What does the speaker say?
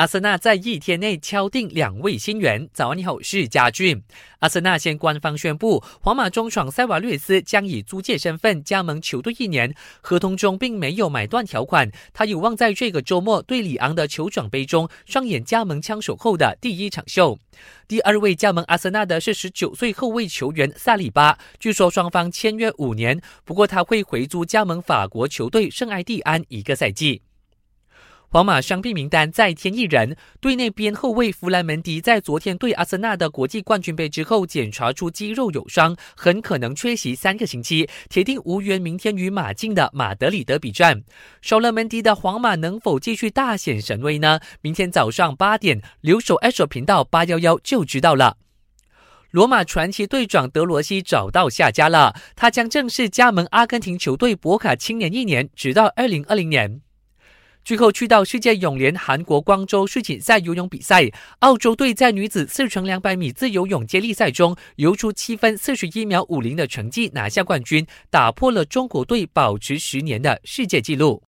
阿森纳在一天内敲定两位新援。早安，你好，是嘉俊。阿森纳先官方宣布，皇马中场塞瓦略斯将以租借身份加盟球队一年，合同中并没有买断条款。他有望在这个周末对里昂的酋长杯中上演加盟枪手后的第一场秀。第二位加盟阿森纳的是十九岁后卫球员萨里巴，据说双方签约五年，不过他会回租加盟法国球队圣埃蒂安一个赛季。皇马伤病名单再添一人，队内边后卫弗兰门迪在昨天对阿森纳的国际冠军杯之后检查出肌肉有伤，很可能缺席三个星期，铁定无缘明天与马竞的马德里德比战。少了门迪的皇马能否继续大显神威呢？明天早上八点，留守 H 频道八幺幺就知道了。罗马传奇队长德罗西找到下家了，他将正式加盟阿根廷球队博卡青年一年，直到二零二零年。最后去到世界泳联韩国光州世锦赛游泳比赛，澳洲队在女子四乘两百米自由泳接力赛中游出七分四十一秒五零的成绩，拿下冠军，打破了中国队保持十年的世界纪录。